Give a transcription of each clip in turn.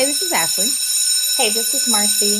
Hey, this is Ashley. Hey, this is Marcy.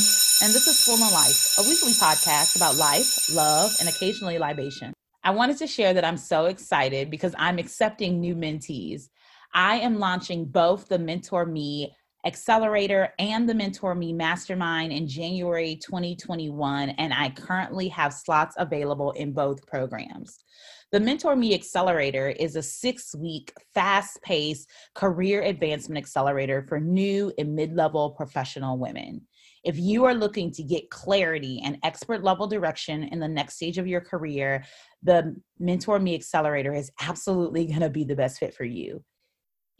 And this is Full of Life, a weekly podcast about life, love, and occasionally libation. I wanted to share that I'm so excited because I'm accepting new mentees. I am launching both the Mentor Me Accelerator and the Mentor Me Mastermind in January 2021, and I currently have slots available in both programs. The Mentor Me Accelerator is a six week, fast paced career advancement accelerator for new and mid level professional women. If you are looking to get clarity and expert level direction in the next stage of your career, the Mentor Me Accelerator is absolutely going to be the best fit for you.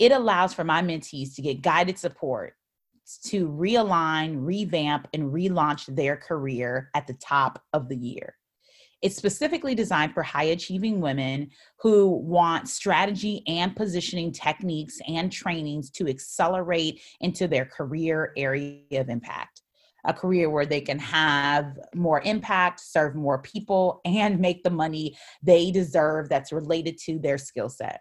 It allows for my mentees to get guided support to realign, revamp, and relaunch their career at the top of the year. It's specifically designed for high achieving women who want strategy and positioning techniques and trainings to accelerate into their career area of impact. A career where they can have more impact, serve more people, and make the money they deserve that's related to their skill set.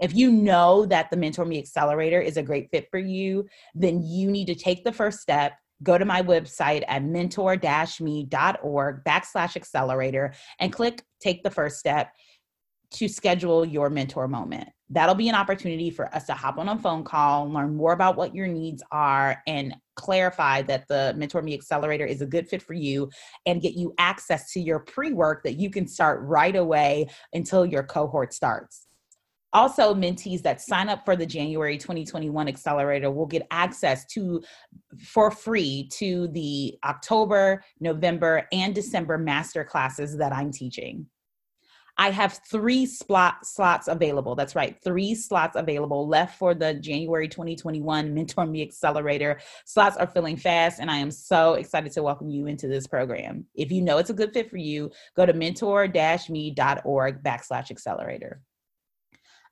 If you know that the Mentor Me Accelerator is a great fit for you, then you need to take the first step. Go to my website at mentor-me.org backslash accelerator and click take the first step to schedule your mentor moment. That'll be an opportunity for us to hop on a phone call, learn more about what your needs are, and clarify that the Mentor Me Accelerator is a good fit for you and get you access to your pre work that you can start right away until your cohort starts. Also, mentees that sign up for the January 2021 Accelerator will get access to for free to the October, November, and December master classes that I'm teaching. I have three slot, slots available. That's right, three slots available left for the January 2021 Mentor Me Accelerator. Slots are filling fast, and I am so excited to welcome you into this program. If you know it's a good fit for you, go to mentor-me.org backslash accelerator.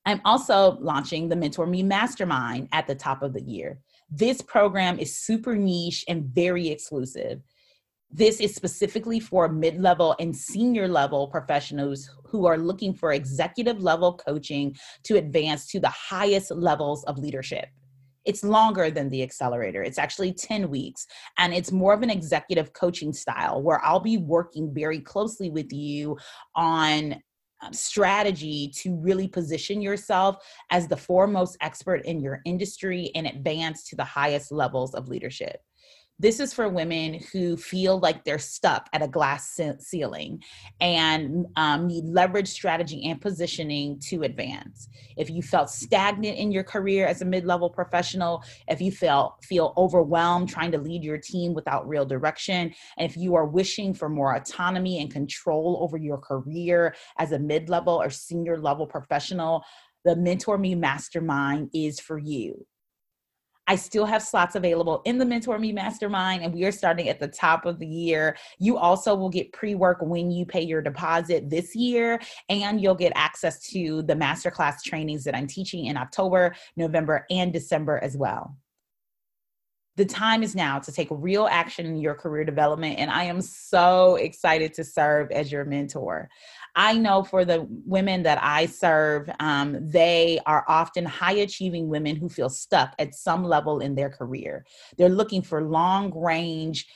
I'm also launching the Mentor Me Mastermind at the top of the year. This program is super niche and very exclusive. This is specifically for mid level and senior level professionals who are looking for executive level coaching to advance to the highest levels of leadership. It's longer than the accelerator. It's actually 10 weeks. And it's more of an executive coaching style where I'll be working very closely with you on Um, strategy to really position yourself as the foremost expert in your industry and advance to the highest levels of leadership. This is for women who feel like they're stuck at a glass ceiling and um, need leverage strategy and positioning to advance. If you felt stagnant in your career as a mid-level professional, if you feel feel overwhelmed trying to lead your team without real direction, and if you are wishing for more autonomy and control over your career as a mid-level or senior level professional, the Mentor Me Mastermind is for you. I still have slots available in the Mentor Me Mastermind, and we are starting at the top of the year. You also will get pre work when you pay your deposit this year, and you'll get access to the masterclass trainings that I'm teaching in October, November, and December as well. The time is now to take real action in your career development, and I am so excited to serve as your mentor. I know for the women that I serve, um, they are often high achieving women who feel stuck at some level in their career. They're looking for long range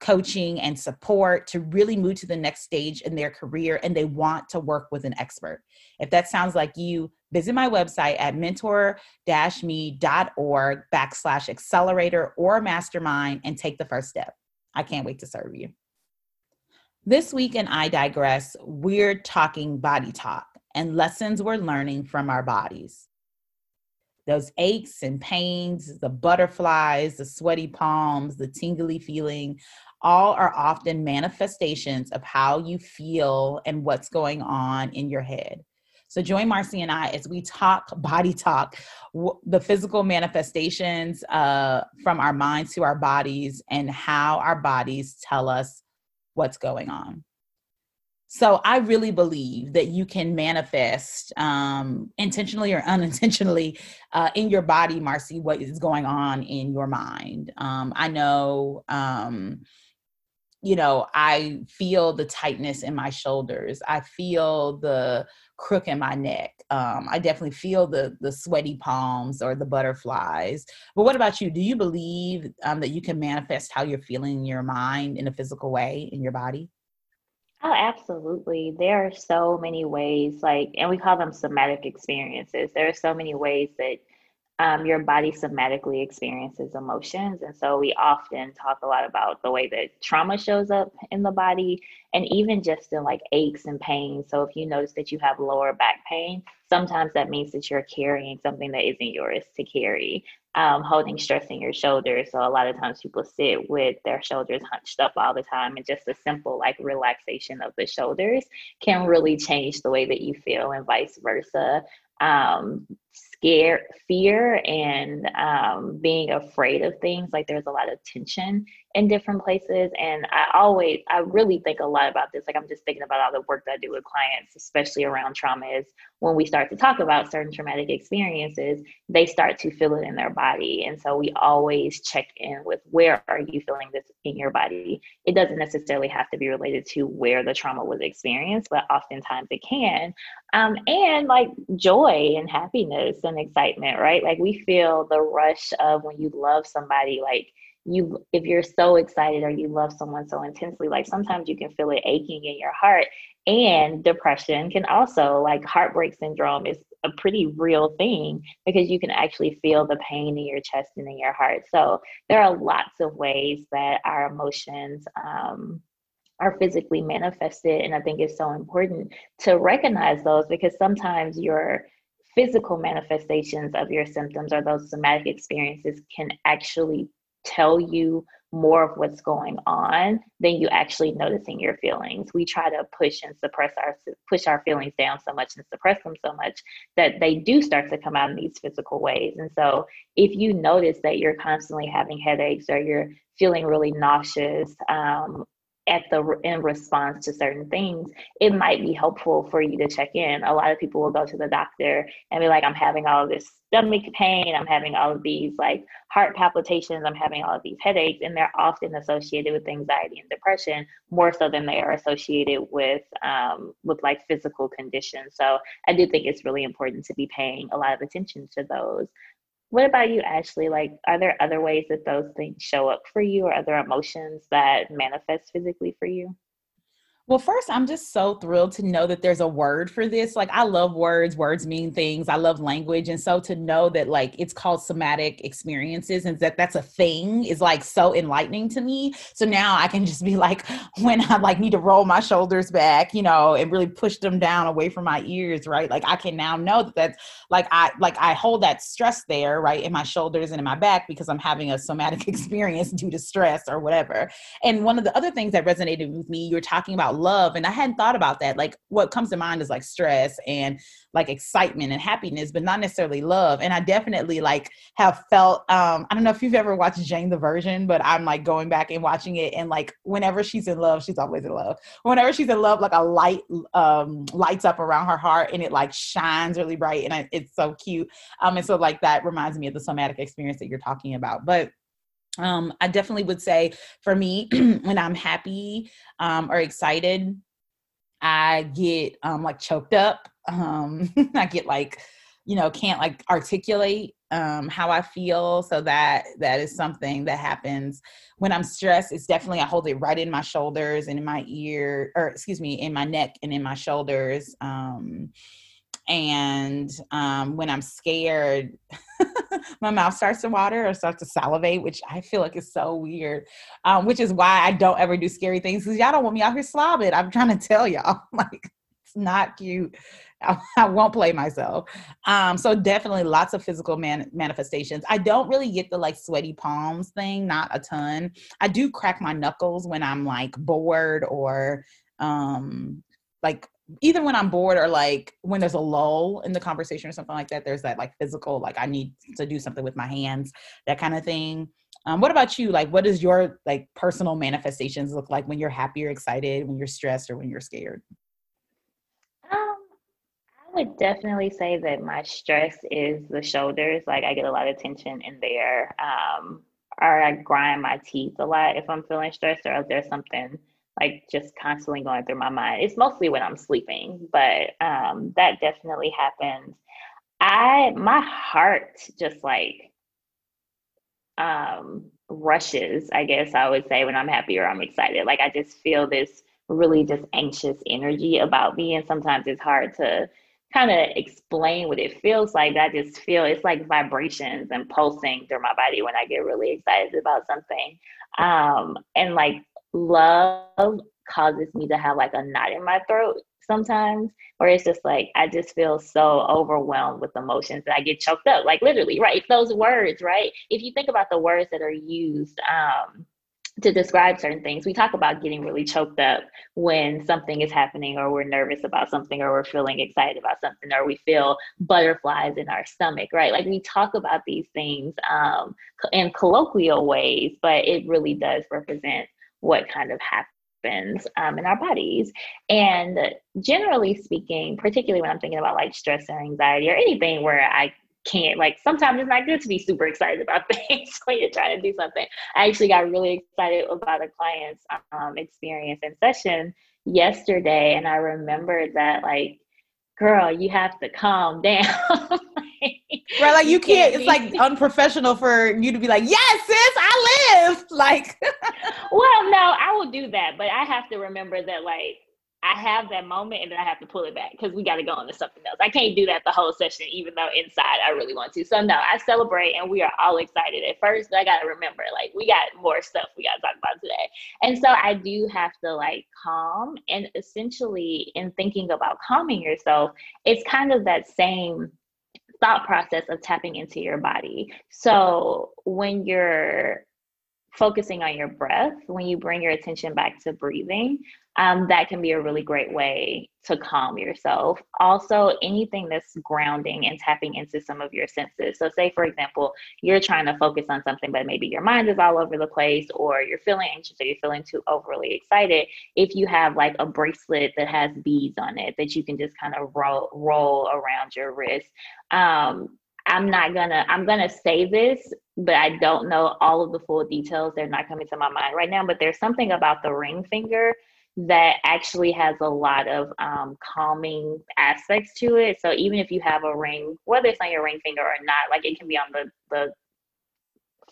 coaching and support to really move to the next stage in their career and they want to work with an expert. If that sounds like you, visit my website at mentor-me.org backslash accelerator or mastermind and take the first step. I can't wait to serve you. This week in I Digress, we're talking body talk and lessons we're learning from our bodies. Those aches and pains, the butterflies, the sweaty palms, the tingly feeling, all are often manifestations of how you feel and what's going on in your head. So join Marcy and I as we talk body talk, the physical manifestations uh, from our minds to our bodies, and how our bodies tell us what's going on. So I really believe that you can manifest um, intentionally or unintentionally uh, in your body, Marcy, what is going on in your mind. Um, I know um, you know, I feel the tightness in my shoulders. I feel the crook in my neck. Um, I definitely feel the the sweaty palms or the butterflies. But what about you? Do you believe um, that you can manifest how you're feeling in your mind in a physical way in your body? Oh, absolutely. There are so many ways, like, and we call them somatic experiences. There are so many ways that um, your body somatically experiences emotions. And so we often talk a lot about the way that trauma shows up in the body and even just in like aches and pains. So if you notice that you have lower back pain, sometimes that means that you're carrying something that isn't yours to carry, um, holding stress in your shoulders. So a lot of times people sit with their shoulders hunched up all the time, and just a simple like relaxation of the shoulders can really change the way that you feel, and vice versa. Um, scare, fear, and um, being afraid of things. Like there's a lot of tension in different places. And I always, I really think a lot about this. Like I'm just thinking about all the work that I do with clients, especially around trauma, is when we start to talk about certain traumatic experiences, they start to feel it in their body. And so we always check in with where are you feeling this in your body? It doesn't necessarily have to be related to where the trauma was experienced, but oftentimes it can. Um, and like joy and happiness and excitement, right? Like we feel the rush of when you love somebody, like you if you're so excited or you love someone so intensely like sometimes you can feel it aching in your heart and depression can also like heartbreak syndrome is a pretty real thing because you can actually feel the pain in your chest and in your heart. So there are lots of ways that our emotions um, are physically manifested and i think it's so important to recognize those because sometimes your physical manifestations of your symptoms or those somatic experiences can actually tell you more of what's going on than you actually noticing your feelings. We try to push and suppress our push our feelings down so much and suppress them so much that they do start to come out in these physical ways. And so if you notice that you're constantly having headaches or you're feeling really nauseous um, at the in response to certain things, it might be helpful for you to check in. A lot of people will go to the doctor and be like, I'm having all of this stomach pain, I'm having all of these like heart palpitations, I'm having all of these headaches, and they're often associated with anxiety and depression more so than they are associated with um, with like physical conditions. So I do think it's really important to be paying a lot of attention to those. What about you, Ashley? Like, are there other ways that those things show up for you or other emotions that manifest physically for you? Well, first, I'm just so thrilled to know that there's a word for this. Like, I love words, words mean things. I love language. And so to know that, like, it's called somatic experiences and that that's a thing is like so enlightening to me. So now I can just be like, when I like need to roll my shoulders back, you know, and really push them down away from my ears, right? Like, I can now know that that's like, I like, I hold that stress there, right, in my shoulders and in my back because I'm having a somatic experience due to stress or whatever. And one of the other things that resonated with me, you were talking about love and i hadn't thought about that. Like what comes to mind is like stress and like excitement and happiness but not necessarily love. And i definitely like have felt um i don't know if you've ever watched jane the virgin but i'm like going back and watching it and like whenever she's in love she's always in love. Whenever she's in love like a light um lights up around her heart and it like shines really bright and I, it's so cute. Um and so like that reminds me of the somatic experience that you're talking about. But um, I definitely would say for me, when I'm happy um, or excited, I get um, like choked up. Um, I get like, you know, can't like articulate um, how I feel. So that that is something that happens when I'm stressed. It's definitely I hold it right in my shoulders and in my ear, or excuse me, in my neck and in my shoulders. Um, and um, when I'm scared, my mouth starts to water or starts to salivate, which I feel like is so weird. Um, which is why I don't ever do scary things because y'all don't want me out here slobbing. I'm trying to tell y'all, like it's not cute. I, I won't play myself. Um, so definitely lots of physical man- manifestations. I don't really get the like sweaty palms thing, not a ton. I do crack my knuckles when I'm like bored or um like either when I'm bored or like when there's a lull in the conversation or something like that, there's that like physical, like I need to do something with my hands, that kind of thing. Um, what about you? Like, what does your like personal manifestations look like when you're happy or excited, when you're stressed, or when you're scared? Um, I would definitely say that my stress is the shoulders. Like, I get a lot of tension in there. Um, or I grind my teeth a lot if I'm feeling stressed or if there's something like just constantly going through my mind. It's mostly when I'm sleeping, but um, that definitely happens. I my heart just like um rushes, I guess I would say when I'm happy or I'm excited. Like I just feel this really just anxious energy about me and sometimes it's hard to kind of explain what it feels like. I just feel it's like vibrations and pulsing through my body when I get really excited about something. Um, and like love causes me to have like a knot in my throat sometimes, or it's just like I just feel so overwhelmed with emotions that I get choked up. Like literally, right? Those words, right? If you think about the words that are used, um, to describe certain things. We talk about getting really choked up when something is happening, or we're nervous about something, or we're feeling excited about something, or we feel butterflies in our stomach, right? Like we talk about these things um, in colloquial ways, but it really does represent what kind of happens um, in our bodies. And generally speaking, particularly when I'm thinking about like stress or anxiety or anything where I can't like sometimes it's not good to be super excited about things when you're trying to do something. I actually got really excited about a client's um, experience and session yesterday, and I remembered that like, girl, you have to calm down. right, like you can't. It's like unprofessional for you to be like, "Yes, sis, I live." Like, well, no, I will do that, but I have to remember that like I have that moment and then I have to pull it back because we got to go on to something else. I can't do that the whole session, even though inside I really want to. So no, I celebrate and we are all excited at first, but I got to remember, like we got more stuff we got to talk about today. And so I do have to like calm and essentially in thinking about calming yourself, it's kind of that same thought process of tapping into your body. So when you're focusing on your breath, when you bring your attention back to breathing, um, that can be a really great way to calm yourself. Also, anything that's grounding and tapping into some of your senses. So, say for example, you're trying to focus on something, but maybe your mind is all over the place, or you're feeling anxious, or you're feeling too overly excited. If you have like a bracelet that has beads on it that you can just kind of roll roll around your wrist, um, I'm not gonna I'm gonna say this, but I don't know all of the full details. They're not coming to my mind right now. But there's something about the ring finger that actually has a lot of um, calming aspects to it. So even if you have a ring, whether it's on your ring finger or not, like it can be on the the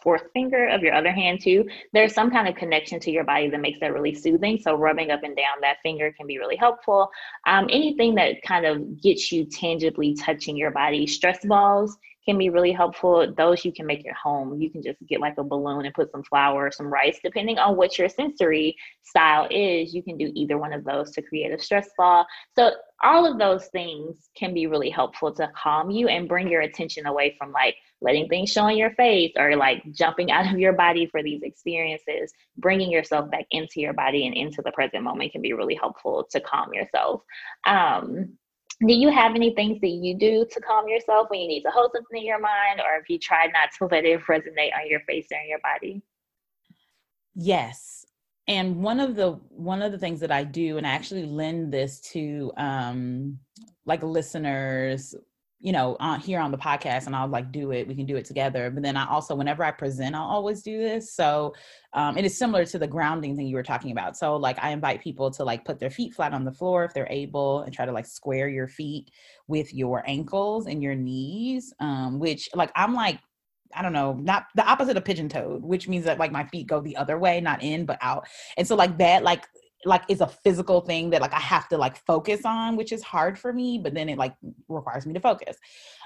fourth finger of your other hand too, there's some kind of connection to your body that makes that really soothing. So rubbing up and down that finger can be really helpful. Um, anything that kind of gets you tangibly touching your body, stress balls can be really helpful. Those you can make at home. You can just get like a balloon and put some flour some rice, depending on what your sensory style is. You can do either one of those to create a stress ball. So all of those things can be really helpful to calm you and bring your attention away from like letting things show on your face or like jumping out of your body for these experiences. Bringing yourself back into your body and into the present moment can be really helpful to calm yourself. Um, do you have any things that you do to calm yourself when you need to hold something in your mind or if you try not to let it resonate on your face or in your body? Yes. And one of the one of the things that i do and i actually lend this to um like listeners you know, on here on the podcast and I'll like do it. We can do it together. But then I also, whenever I present, I'll always do this. So um, it is similar to the grounding thing you were talking about. So like I invite people to like put their feet flat on the floor if they're able and try to like square your feet with your ankles and your knees, um, which like I'm like I don't know, not the opposite of pigeon toed, which means that like my feet go the other way, not in, but out. And so like that, like like is a physical thing that like I have to like focus on, which is hard for me, but then it like requires me to focus.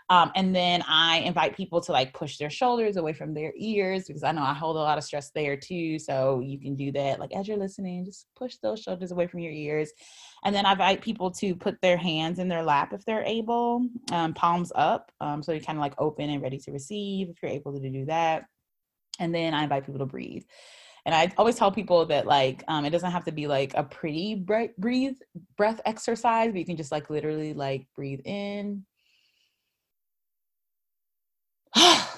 Um, and then I invite people to like push their shoulders away from their ears because I know I hold a lot of stress there too. So you can do that. Like as you're listening, just push those shoulders away from your ears. And then I invite people to put their hands in their lap if they're able, um, palms up. Um, so you're kind of like open and ready to receive if you're able to do that. And then I invite people to breathe. And I always tell people that like um, it doesn't have to be like a pretty breathe breath exercise, but you can just like literally like breathe in.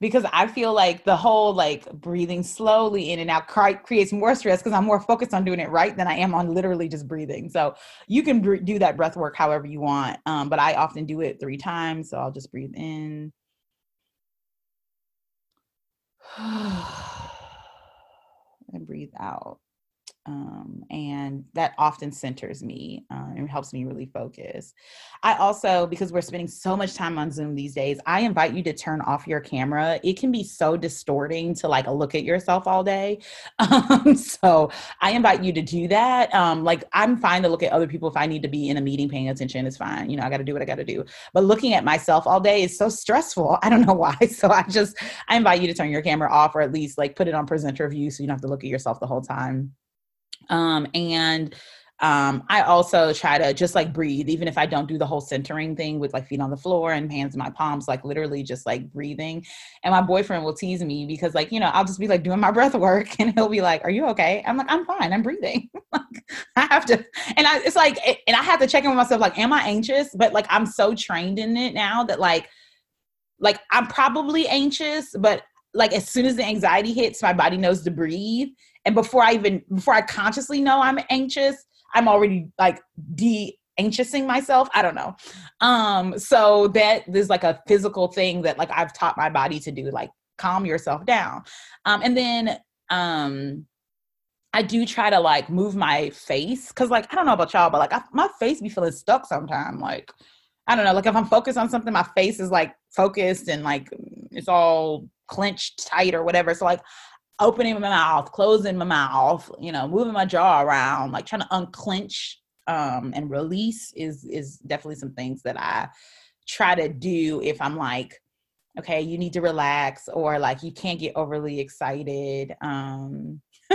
because I feel like the whole like breathing slowly in and out creates more stress because I'm more focused on doing it right than I am on literally just breathing. So you can do that breath work however you want, um, but I often do it three times. So I'll just breathe in and breathe out. Um, and that often centers me uh, and helps me really focus. I also, because we're spending so much time on Zoom these days, I invite you to turn off your camera. It can be so distorting to like look at yourself all day. Um, so I invite you to do that. Um, like I'm fine to look at other people if I need to be in a meeting paying attention. It's fine. You know, I got to do what I got to do. But looking at myself all day is so stressful. I don't know why. So I just I invite you to turn your camera off or at least like put it on presenter view so you don't have to look at yourself the whole time. Um, and um, I also try to just like breathe, even if I don't do the whole centering thing with like feet on the floor and hands in my palms, like literally just like breathing. And my boyfriend will tease me because, like, you know, I'll just be like doing my breath work and he'll be like, Are you okay? I'm like, I'm fine. I'm breathing. like, I have to, and I, it's like, and I have to check in with myself, like, Am I anxious? But like, I'm so trained in it now that like, like I'm probably anxious, but like as soon as the anxiety hits, my body knows to breathe and before i even before i consciously know i'm anxious i'm already like de anxiousing myself i don't know um so that there's like a physical thing that like i've taught my body to do like calm yourself down um and then um I do try to like move my face because like I don't know about y'all, but like I, my face be feeling stuck sometimes. Like I don't know, like if I'm focused on something, my face is like focused and like it's all clenched tight or whatever. So like opening my mouth, closing my mouth, you know, moving my jaw around, like trying to unclench um, and release is is definitely some things that I try to do if I'm like, okay, you need to relax or like you can't get overly excited. Um,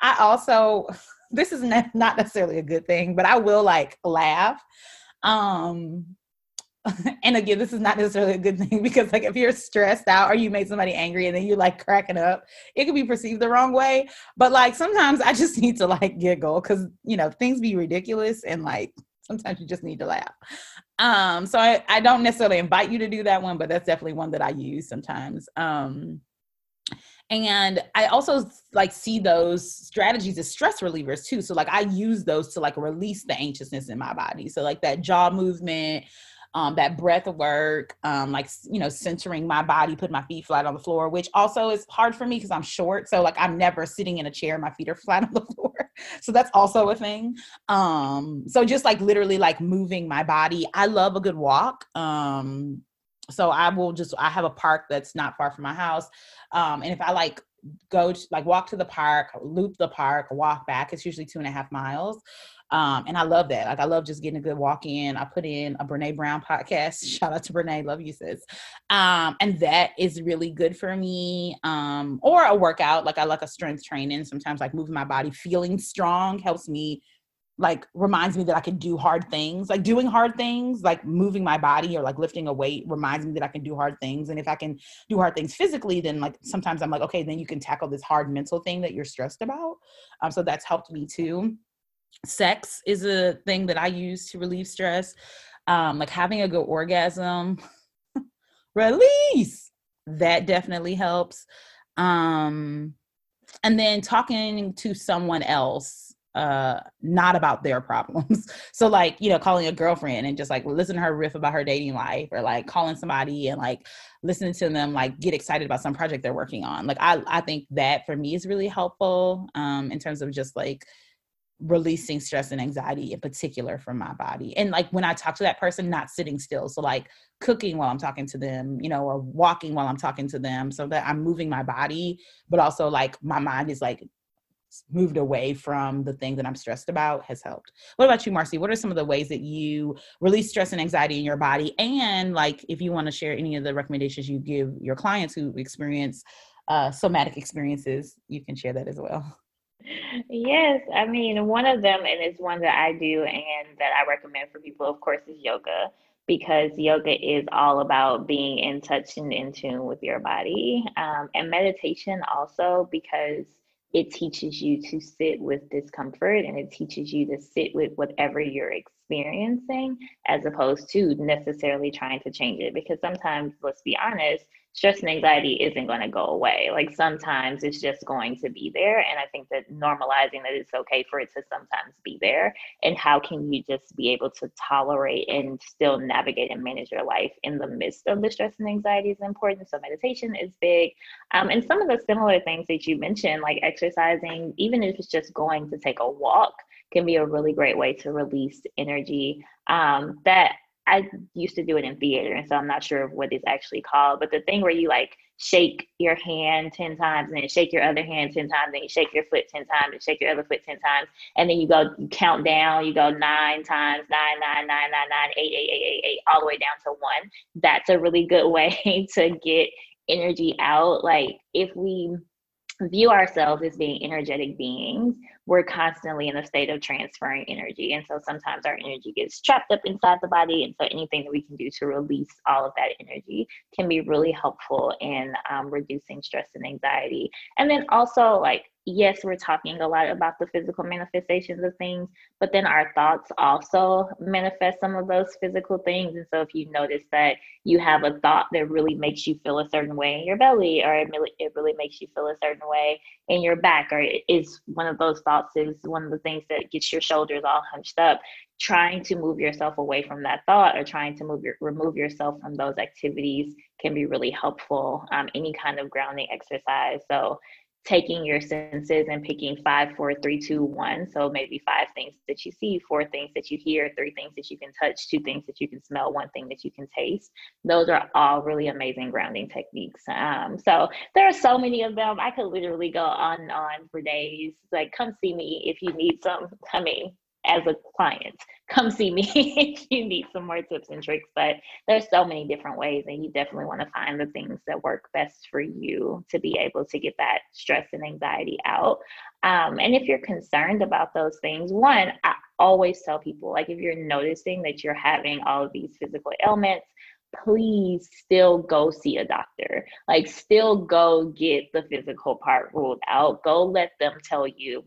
I also this is not necessarily a good thing, but I will like laugh. Um, and again, this is not necessarily a good thing because like if you're stressed out or you made somebody angry and then you're like cracking up, it can be perceived the wrong way. But like sometimes I just need to like giggle because you know things be ridiculous and like sometimes you just need to laugh. Um, so I, I don't necessarily invite you to do that one, but that's definitely one that I use sometimes. Um and i also like see those strategies as stress relievers too so like i use those to like release the anxiousness in my body so like that jaw movement um, that breath of work, um, like, you know, centering my body, putting my feet flat on the floor, which also is hard for me because I'm short. So, like, I'm never sitting in a chair, my feet are flat on the floor. so, that's also a thing. Um, so, just like literally like moving my body. I love a good walk. Um, so, I will just, I have a park that's not far from my house. Um, and if I like go to, like walk to the park, loop the park, walk back, it's usually two and a half miles. Um, and I love that. Like I love just getting a good walk in. I put in a Brene Brown podcast. Shout out to Brene, love you sis. Um, and that is really good for me. Um, or a workout, like I like a strength training. Sometimes like moving my body, feeling strong helps me like reminds me that I can do hard things. Like doing hard things, like moving my body or like lifting a weight reminds me that I can do hard things. And if I can do hard things physically, then like sometimes I'm like, okay, then you can tackle this hard mental thing that you're stressed about. Um, so that's helped me too sex is a thing that I use to relieve stress. Um, like having a good orgasm, release that definitely helps. Um, and then talking to someone else uh not about their problems so like you know calling a girlfriend and just like listen to her riff about her dating life or like calling somebody and like listening to them like get excited about some project they're working on like i i think that for me is really helpful um in terms of just like releasing stress and anxiety in particular from my body. And like when I talk to that person, not sitting still. So like cooking while I'm talking to them, you know, or walking while I'm talking to them so that I'm moving my body, but also like my mind is like moved away from the thing that I'm stressed about has helped. What about you, Marcy? What are some of the ways that you release stress and anxiety in your body? And like if you want to share any of the recommendations you give your clients who experience uh, somatic experiences, you can share that as well. Yes, I mean, one of them, and it's one that I do and that I recommend for people, of course, is yoga because yoga is all about being in touch and in tune with your body. Um, and meditation also because it teaches you to sit with discomfort and it teaches you to sit with whatever you're experiencing as opposed to necessarily trying to change it because sometimes let's be honest stress and anxiety isn't going to go away. Like sometimes it's just going to be there. And I think that normalizing that it's okay for it to sometimes be there. And how can you just be able to tolerate and still navigate and manage your life in the midst of the stress and anxiety is important. So meditation is big. Um, and some of the similar things that you mentioned, like exercising, even if it's just going to take a walk, can be a really great way to release energy um, that I used to do it in theater, and so I'm not sure of what it's actually called. But the thing where you like shake your hand 10 times and then shake your other hand 10 times, and you shake your foot 10 times and shake your other foot 10 times, and then you go you count down, you go nine times, nine, nine, nine, nine, nine, eight, eight, eight, eight, eight, all the way down to one. That's a really good way to get energy out. Like if we view ourselves as being energetic beings, we're constantly in a state of transferring energy. And so sometimes our energy gets trapped up inside the body. And so anything that we can do to release all of that energy can be really helpful in um, reducing stress and anxiety. And then also, like, yes, we're talking a lot about the physical manifestations of things, but then our thoughts also manifest some of those physical things. And so if you notice that you have a thought that really makes you feel a certain way in your belly, or it really, it really makes you feel a certain way in your back, or is one of those thoughts is one of the things that gets your shoulders all hunched up, trying to move yourself away from that thought or trying to move your, remove yourself from those activities can be really helpful. Um, any kind of grounding exercise. So taking your senses and picking five, four, three, two, one. So maybe five things that you see, four things that you hear, three things that you can touch, two things that you can smell, one thing that you can taste. Those are all really amazing grounding techniques. Um, so there are so many of them. I could literally go on and on for days. Like, come see me if you need some. I mean, as a client. Come see me if you need some more tips and tricks. But there's so many different ways, and you definitely want to find the things that work best for you to be able to get that stress and anxiety out. Um, and if you're concerned about those things, one, I always tell people like if you're noticing that you're having all of these physical ailments, please still go see a doctor. Like, still go get the physical part ruled out. Go let them tell you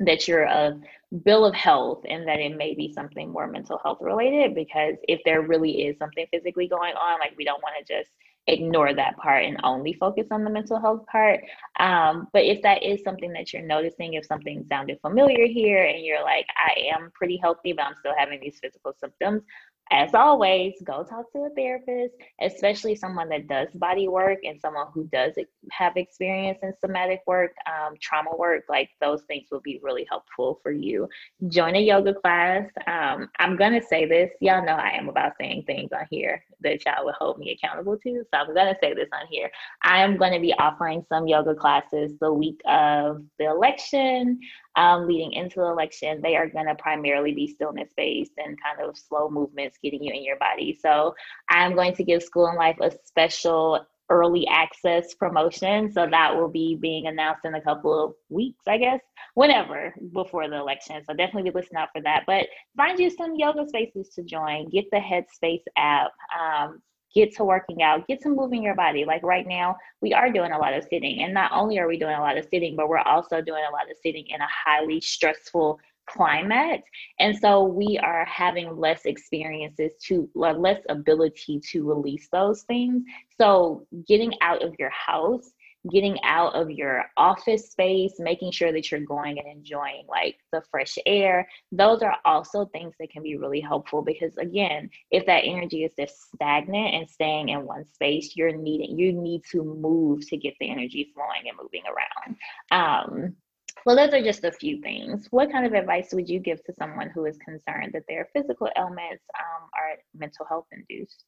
that you're a bill of health and that it may be something more mental health related because if there really is something physically going on like we don't want to just ignore that part and only focus on the mental health part. Um, but if that is something that you're noticing if something sounded familiar here and you're like i am pretty healthy but i'm still having these physical symptoms as always, go talk to a therapist, especially someone that does body work and someone who does have experience in somatic work, um, trauma work. Like those things will be really helpful for you. Join a yoga class. Um, I'm going to say this. Y'all know I am about saying things on here that y'all will hold me accountable to. So I'm going to say this on here. I am going to be offering some yoga classes the week of the election um, leading into the election, they are going to primarily be stillness based and kind of slow movements getting you in your body. So I'm going to give Full of Life a special early access promotion. So that will be being announced in a couple of weeks, I guess, whenever before the election. So definitely be listening out for that. But find you some yoga spaces to join. Get the Headspace app. Um, get to working out, get to moving your body. Like right now, we are doing a lot of sitting. And not only are we doing a lot of sitting, but we're also doing a lot of sitting in a highly stressful climate. And so we are having less experiences to less ability to release those things. So getting out of your house getting out of your office space, making sure that you're going and enjoying like the fresh air. Those are also things that can be really helpful because again, if that energy is just stagnant and staying in one space, you're needing you need to move to get the energy flowing and moving around. Um, well, those are just a few things. What kind of advice would you give to someone who is concerned that their physical ailments um, are mental health induced?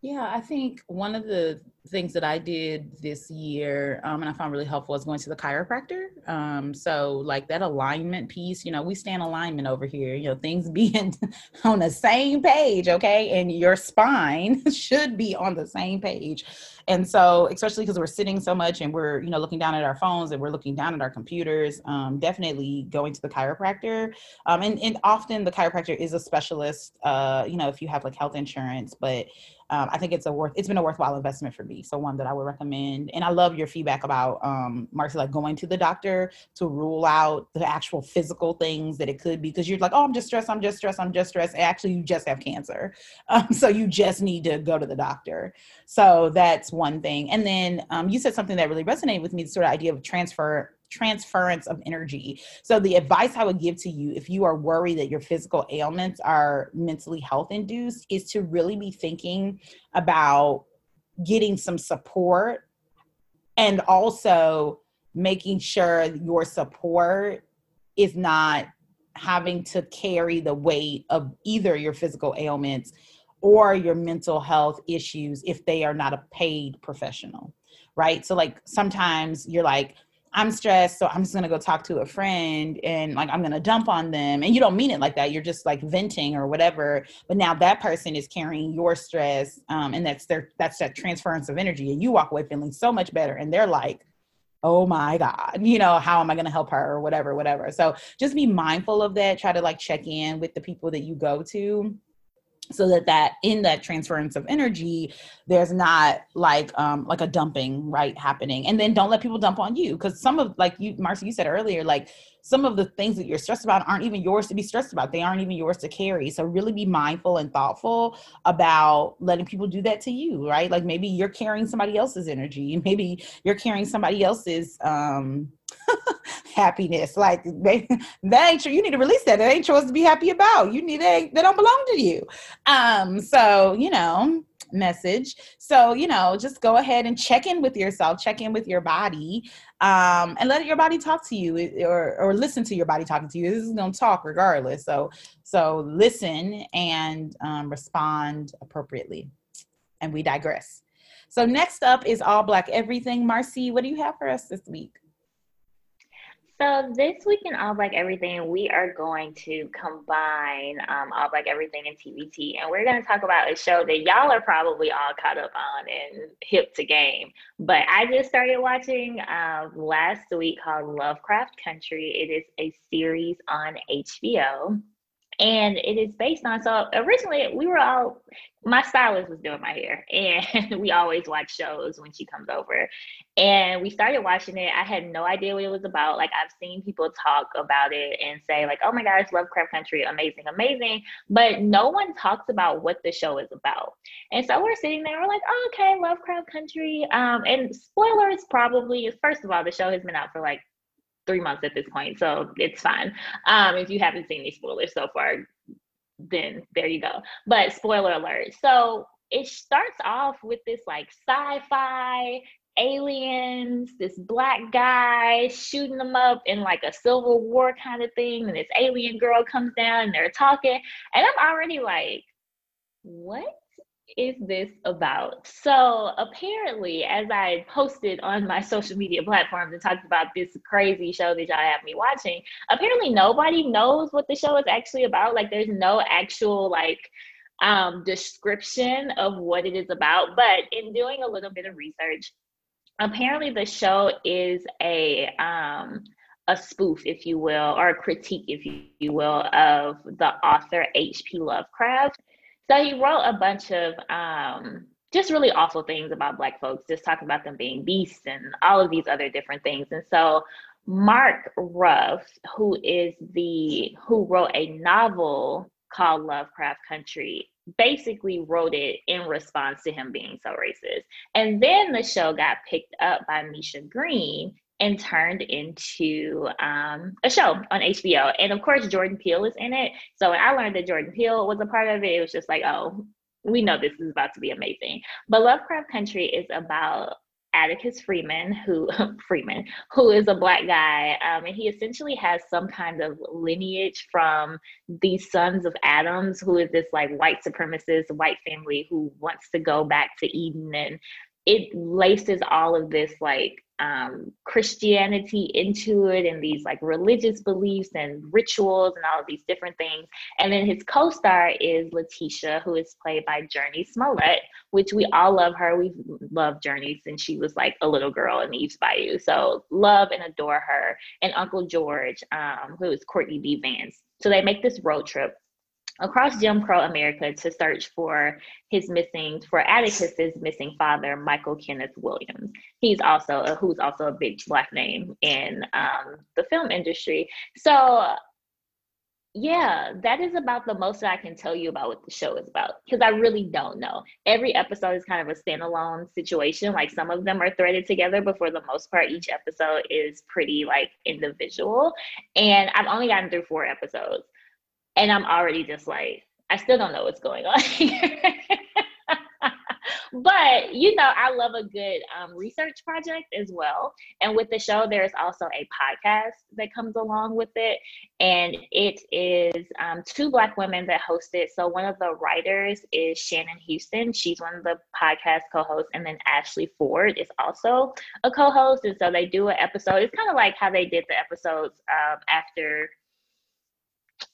Yeah, I think one of the things that I did this year um, and I found really helpful was going to the chiropractor. Um, so, like that alignment piece, you know, we stand alignment over here, you know, things being on the same page, okay? And your spine should be on the same page. And so, especially because we're sitting so much and we're, you know, looking down at our phones and we're looking down at our computers, um, definitely going to the chiropractor. Um, and, and often the chiropractor is a specialist, uh, you know, if you have like health insurance, but um, I think it's a worth, it's been a worthwhile investment for me. So one that I would recommend. And I love your feedback about um Marcy, like going to the doctor to rule out the actual physical things that it could be because you're like, oh, I'm just stressed, I'm just stressed, I'm just stressed. Actually, you just have cancer. Um, so you just need to go to the doctor. So that's one thing. And then um, you said something that really resonated with me, the sort of idea of transfer transference of energy. So the advice I would give to you if you are worried that your physical ailments are mentally health induced is to really be thinking about getting some support and also making sure your support is not having to carry the weight of either your physical ailments or your mental health issues if they are not a paid professional right so like sometimes you're like I'm stressed, so I'm just gonna go talk to a friend and like I'm gonna dump on them. And you don't mean it like that. You're just like venting or whatever. But now that person is carrying your stress, um, and that's their that's that transference of energy. And you walk away feeling so much better. And they're like, oh my God, you know, how am I gonna help her or whatever, whatever. So just be mindful of that. Try to like check in with the people that you go to so that that in that transference of energy there's not like um like a dumping right happening. And then don't let people dump on you because some of like you marcy you said earlier like some of the things that you're stressed about aren't even yours to be stressed about. They aren't even yours to carry. So really be mindful and thoughtful about letting people do that to you right? Like maybe you're carrying somebody else's energy. Maybe you're carrying somebody else's um happiness. Like they, that ain't. You need to release that. It ain't yours to be happy about. You need that. They don't belong to you. Um. So you know, message. So you know, just go ahead and check in with yourself. Check in with your body. Um, and let your body talk to you, or or listen to your body talking to you. This is gonna talk regardless. So so listen and um, respond appropriately. And we digress. So next up is all black everything. Marcy, what do you have for us this week? So this week in All Black Everything, we are going to combine um, All Black Everything and TBT, and we're going to talk about a show that y'all are probably all caught up on and hip to game. But I just started watching uh, last week called Lovecraft Country. It is a series on HBO and it is based on so originally we were all my stylist was doing my hair and we always watch shows when she comes over. And we started watching it. I had no idea what it was about. Like i've seen people talk about it and say like oh my gosh lovecraft country amazing amazing but no one talks about what the show is about. And so we're sitting there we're like oh, okay lovecraft country um and spoilers probably first of all the show has been out for like three months at this point, so it's fine. Um, if you haven't seen these spoilers so far, then there you go. But spoiler alert. So it starts off with this like sci-fi aliens, this black guy shooting them up in like a civil war kind of thing, and this alien girl comes down and they're talking, and I'm already like, what? Is this about? So apparently, as I posted on my social media platforms and talked about this crazy show that y'all have me watching, apparently nobody knows what the show is actually about. Like there's no actual like um, description of what it is about. But in doing a little bit of research, apparently the show is a um, a spoof, if you will, or a critique, if you will, of the author H.P. Lovecraft. So he wrote a bunch of um, just really awful things about Black folks, just talking about them being beasts and all of these other different things. And so Matt Ruff, who is the who wrote a novel called Lovecraft Country, basically wrote it in response to him being so racist. And then the show got picked up by Misha Green and turned into um, a show on HBO. And of course, Jordan Peele is in it. So when I learned that Jordan Peele was a part of it, it was just like, oh, we know this is about to be amazing. But Lovecraft Country is about Atticus Freeman, who Freeman, who is a black guy, um, and he essentially has some kind of lineage from the sons of Adams, who is this like white supremacist white family who wants to go back to Eden, and it laces all of this like um, Christianity into it and these like religious beliefs and rituals and all of these different things. And then his co star is Letitia, who is played by Jurnee Smollett, which we all love her. We've loved Jurnee since she was like a little girl in Eve's Bayou. So love and adore her. And Uncle George, um, who is Courtney B. Vance. So they make this road trip across Jim Crow America to search for his missing for Atticus's missing father, Michael Kenneth Williams. He's also a, who's also a big black name in um, the film industry. So yeah, that is about the most that I can tell you about what the show is about because I really don't know. Every episode is kind of a standalone situation. Like some of them are threaded together, but for the most part, each episode is pretty like individual. And I've only gotten through four episodes and I'm already just like, I still don't know what's going on here. but you know, I love a good um, research project as well. And with the show, there's also a podcast that comes along with it, and it is um, two Black women that host it. So one of the writers is Shannon Houston. She's one of the podcast co-hosts, and then Ashley Ford is also a co-host. And so they do an episode. It's kind of like how they did the episodes um, after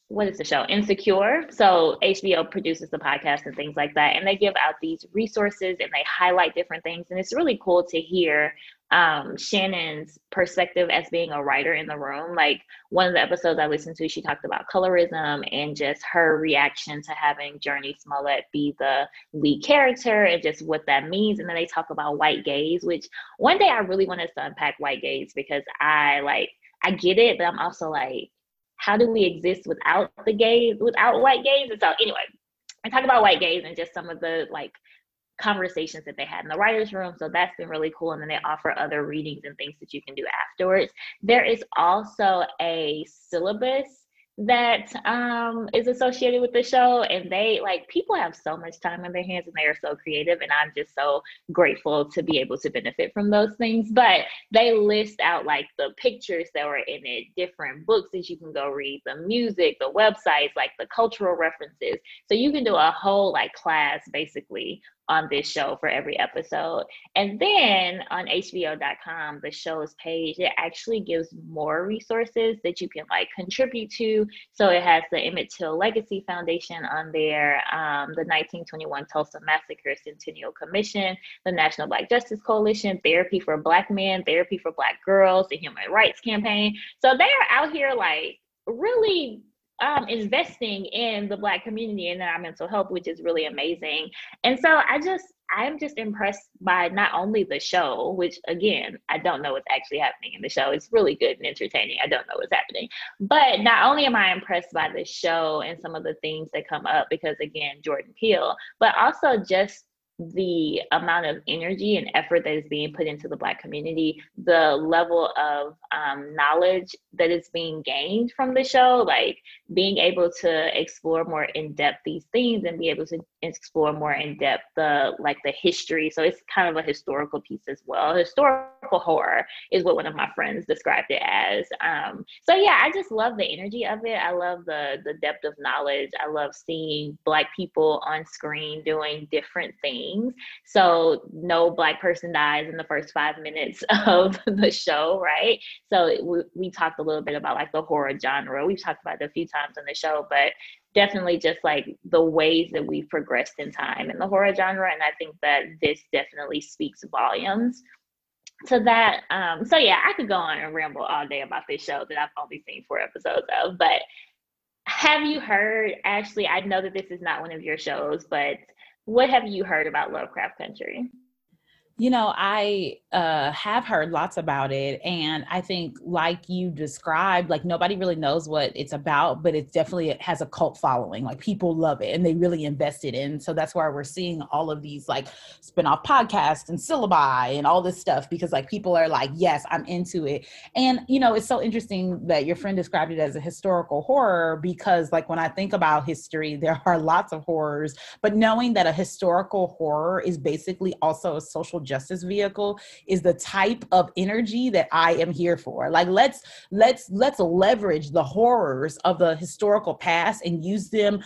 what is the show? Insecure. So hbo produces the podcast and things like that and they give out these resources and they highlight different things and it's really cool to hear um, shannon's perspective as being a writer in the room. Like one of the episodes i listened to she talked about colorism and just her reaction to having jurnee smollett be the lead character and just what that means and then they talk about white gaze which one day i really want us to unpack white gaze because i like i get it but i'm also like how do we exist without the gaze, without white gaze? And so anyway, I talk about white gaze and just some of the like conversations that they had in the writers room. So that's been really cool. And then they offer other readings and things that you can do afterwards. There is also a syllabus that um, is associated with the show and they like people have so much time on their hands and they are so creative and i'm just so grateful to be able to benefit from those things. But they list out like the pictures that were in it different books that you can go read the music the websites like the cultural references. So you can do a whole like class basically on this show for every episode. And then on HBO.com, the show's page, it actually gives more resources that you can like contribute to. So it has the Emmett Till Legacy Foundation on there, um, the 1921 Tulsa Massacre Centennial Commission, the National Black Justice Coalition, Therapy for Black Men, Therapy for Black Girls, the Human Rights Campaign. So they are out here like really um, investing in the Black community and our mental health, which is really amazing. And so I just, I'm just impressed by not only the show, which again, I don't know what's actually happening in the show. It's really good and entertaining. I don't know what's happening. But not only am I impressed by the show and some of the things that come up, because again, Jordan Peele, but also just the amount of energy and effort that is being put into the Black community, the level of um, knowledge that is being gained from the show, like being able to explore more in depth these things and be able to explore more in depth the like the history. So it's kind of a historical piece as well. Historical horror is what one of my friends described it as. Um, so yeah, I just love the energy of it. I love the the depth of knowledge. I love seeing Black people on screen doing different things. So no black person dies in the first five minutes of the show, right? So we, we talked a little bit about like the horror genre. We've talked about it a few times on the show, but definitely just like the ways that we've progressed in time in the horror genre. And I think that this definitely speaks volumes to that. Um, so yeah, I could go on and ramble all day about this show that I've only seen four episodes of, but have you heard, Ashley? I know that this is not one of your shows, but what have you heard about Lovecraft Country? You know, I uh, have heard lots about it. And I think, like you described, like nobody really knows what it's about, but it definitely has a cult following. Like people love it and they really invested in. So that's why we're seeing all of these like spin off podcasts and syllabi and all this stuff because like people are like, yes, I'm into it. And, you know, it's so interesting that your friend described it as a historical horror because, like, when I think about history, there are lots of horrors, but knowing that a historical horror is basically also a social justice vehicle is the type of energy that I am here for. Like let's let's let's leverage the horrors of the historical past and use them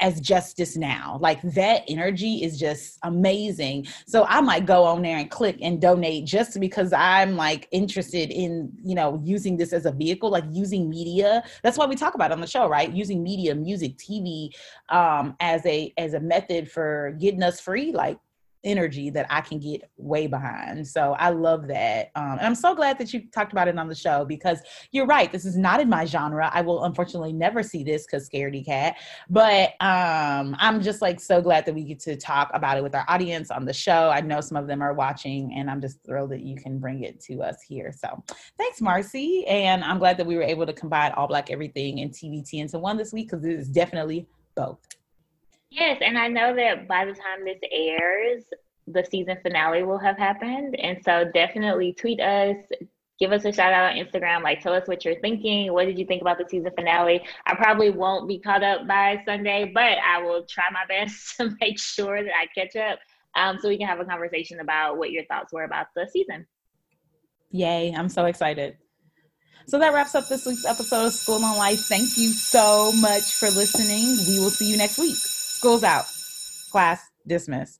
as justice now. Like that energy is just amazing. So I might go on there and click and donate just because I'm like interested in, you know, using this as a vehicle, like using media. That's why we talk about on the show, right? Using media, music, TV um, as a as a method for getting us free. Like energy that I can get way behind. So I love that. Um, and I'm so glad that you talked about it on the show because you're right. This is not in my genre. I will unfortunately never see this because scaredy cat. But um, I'm just like so glad that we get to talk about it with our audience on the show. I know some of them are watching, and I'm just thrilled that you can bring it to us here. So thanks, Marcy. And I'm glad that we were able to combine all black everything and TVT into one this week because it is definitely both. Yes, and I know that by the time this airs, the season finale will have happened. And so definitely tweet us, give us a shout out on Instagram, like tell us what you're thinking. What did you think about the season finale? I probably won't be caught up by Sunday, but I will try my best to make sure that I catch up um, so we can have a conversation about what your thoughts were about the season. Yay, I'm so excited. So that wraps up this week's episode of School on Life. Thank you so much for listening. We will see you next week. School's out. Class dismissed.